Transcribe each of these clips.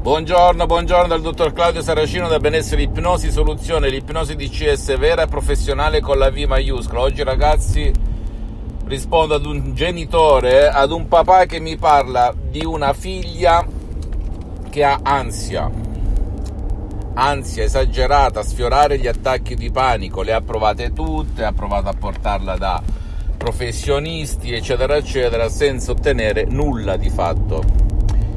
Buongiorno, buongiorno dal dottor Claudio Saracino da Benessere Ipnosi Soluzione, l'ipnosi DCS vera e professionale con la V maiuscola. Oggi ragazzi rispondo ad un genitore, ad un papà che mi parla di una figlia che ha ansia, ansia esagerata, sfiorare gli attacchi di panico, le ha provate tutte, ha provato a portarla da professionisti, eccetera, eccetera, senza ottenere nulla di fatto.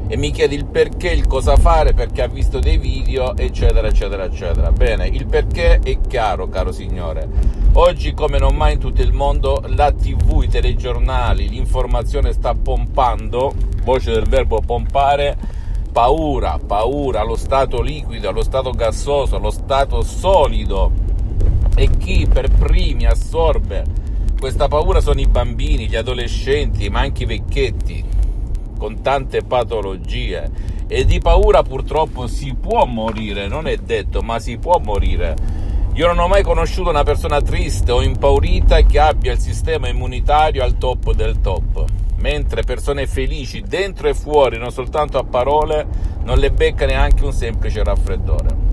E mi chiede il perché, il cosa fare, perché ha visto dei video, eccetera, eccetera, eccetera. Bene, il perché è chiaro, caro signore. Oggi, come non mai in tutto il mondo, la TV, i telegiornali, l'informazione sta pompando, voce del verbo pompare, paura, paura, allo stato liquido, allo stato gassoso, allo stato solido. E chi per primi assorbe questa paura sono i bambini, gli adolescenti, ma anche i vecchietti con tante patologie e di paura purtroppo si può morire, non è detto, ma si può morire. Io non ho mai conosciuto una persona triste o impaurita che abbia il sistema immunitario al top del top, mentre persone felici dentro e fuori, non soltanto a parole, non le becca neanche un semplice raffreddore.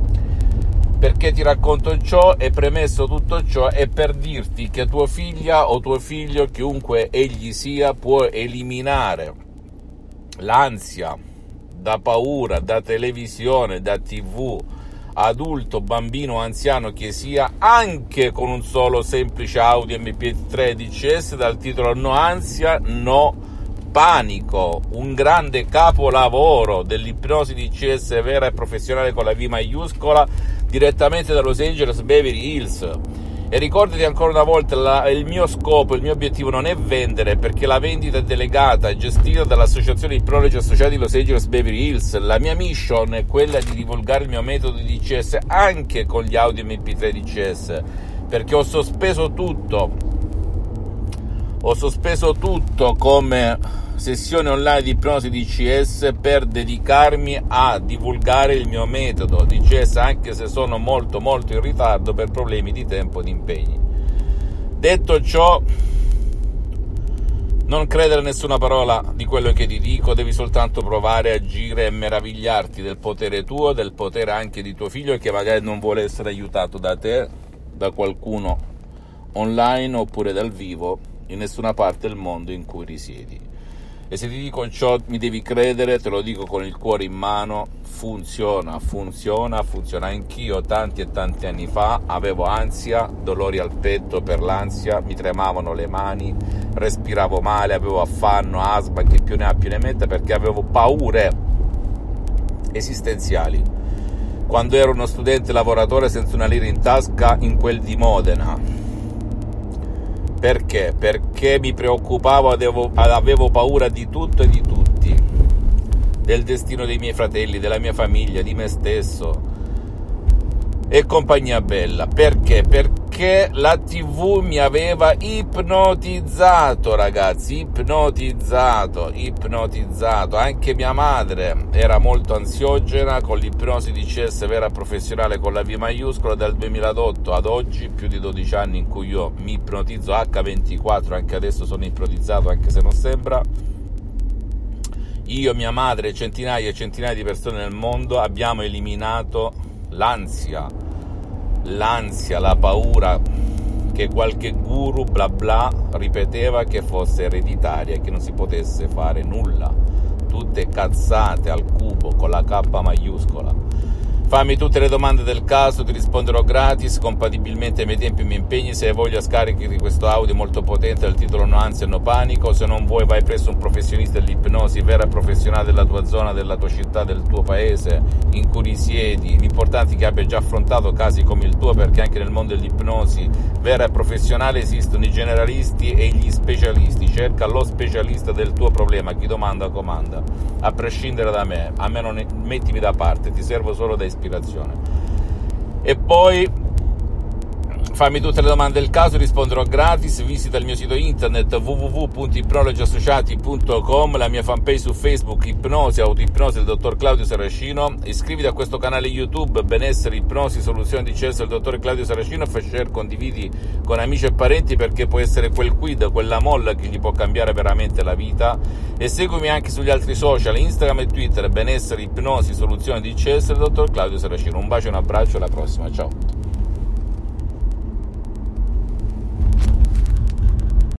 Perché ti racconto ciò e premesso tutto ciò è per dirti che tua figlia o tuo figlio, chiunque egli sia, può eliminare l'ansia da paura, da televisione, da tv, adulto, bambino, anziano che sia, anche con un solo semplice audio MP3 DCS dal titolo No ansia, no panico, un grande capolavoro dell'ipnosi DCS vera e professionale con la V maiuscola direttamente da Los Angeles Beverly Hills. E ricordati ancora una volta, la, il mio scopo, il mio obiettivo non è vendere, perché la vendita è delegata e gestita dall'associazione Ipnologi Associati Los Angeles Beverly Hills. La mia mission è quella di divulgare il mio metodo di DCS anche con gli audio MP3 DCS, perché ho sospeso tutto. Ho sospeso tutto come sessione online di ipnosi DCS per dedicarmi a divulgare il mio metodo DCS anche se sono molto molto in ritardo per problemi di tempo e di impegni. Detto ciò, non credere a nessuna parola di quello che ti dico, devi soltanto provare agire e meravigliarti del potere tuo, del potere anche di tuo figlio che magari non vuole essere aiutato da te, da qualcuno online oppure dal vivo in nessuna parte del mondo in cui risiedi. E se ti dico ciò mi devi credere, te lo dico con il cuore in mano, funziona, funziona, funziona. Anch'io tanti e tanti anni fa avevo ansia, dolori al petto per l'ansia, mi tremavano le mani, respiravo male, avevo affanno, asma, che più ne ha più ne metta perché avevo paure esistenziali. Quando ero uno studente lavoratore senza una lira in tasca in quel di Modena, perché? Perché mi preoccupavo, avevo, avevo paura di tutto e di tutti, del destino dei miei fratelli, della mia famiglia, di me stesso e compagnia bella. Perché? Perché la TV mi aveva ipnotizzato, ragazzi, ipnotizzato, ipnotizzato. Anche mia madre era molto ansiogena con l'ipnosi di CS vera professionale con la V maiuscola dal 2008 ad oggi, più di 12 anni in cui io mi ipnotizzo H24, anche adesso sono ipnotizzato anche se non sembra. Io, mia madre e centinaia e centinaia di persone nel mondo abbiamo eliminato l'ansia l'ansia, la paura che qualche guru bla bla ripeteva che fosse ereditaria e che non si potesse fare nulla. Tutte cazzate al cubo con la K maiuscola. Fammi tutte le domande del caso, ti risponderò gratis, compatibilmente ai miei tempi e ai miei impegni. Se hai voglia scarichi questo audio molto potente dal titolo No ansia, no panico. Se non vuoi vai presso un professionista dell'ipnosi, vera professionale della tua zona, della tua città, del tuo paese in cui risiedi. L'importante è che abbia già affrontato casi come il tuo perché anche nel mondo dell'ipnosi vera e professionale esistono i generalisti e gli specialisti. Cerca lo specialista del tuo problema, chi domanda comanda. A prescindere da me, a me non mettimi da parte, ti servo solo da ispirazione. E poi farmi tutte le domande del caso, risponderò gratis. Visita il mio sito internet www.ipnologiassociati.com, la mia fanpage su Facebook Ipnosi, Autoipnosi del dottor Claudio Saracino. Iscriviti a questo canale YouTube Benessere, Ipnosi, Soluzioni di Cesso del dottor Claudio Saracino. Fai share, condividi con amici e parenti perché può essere quel quid, quella molla che gli può cambiare veramente la vita. E seguimi anche sugli altri social, Instagram e Twitter, Benessere, Ipnosi, Soluzioni di Cesso del dottor Claudio Saracino. Un bacio e un abbraccio, alla prossima, ciao.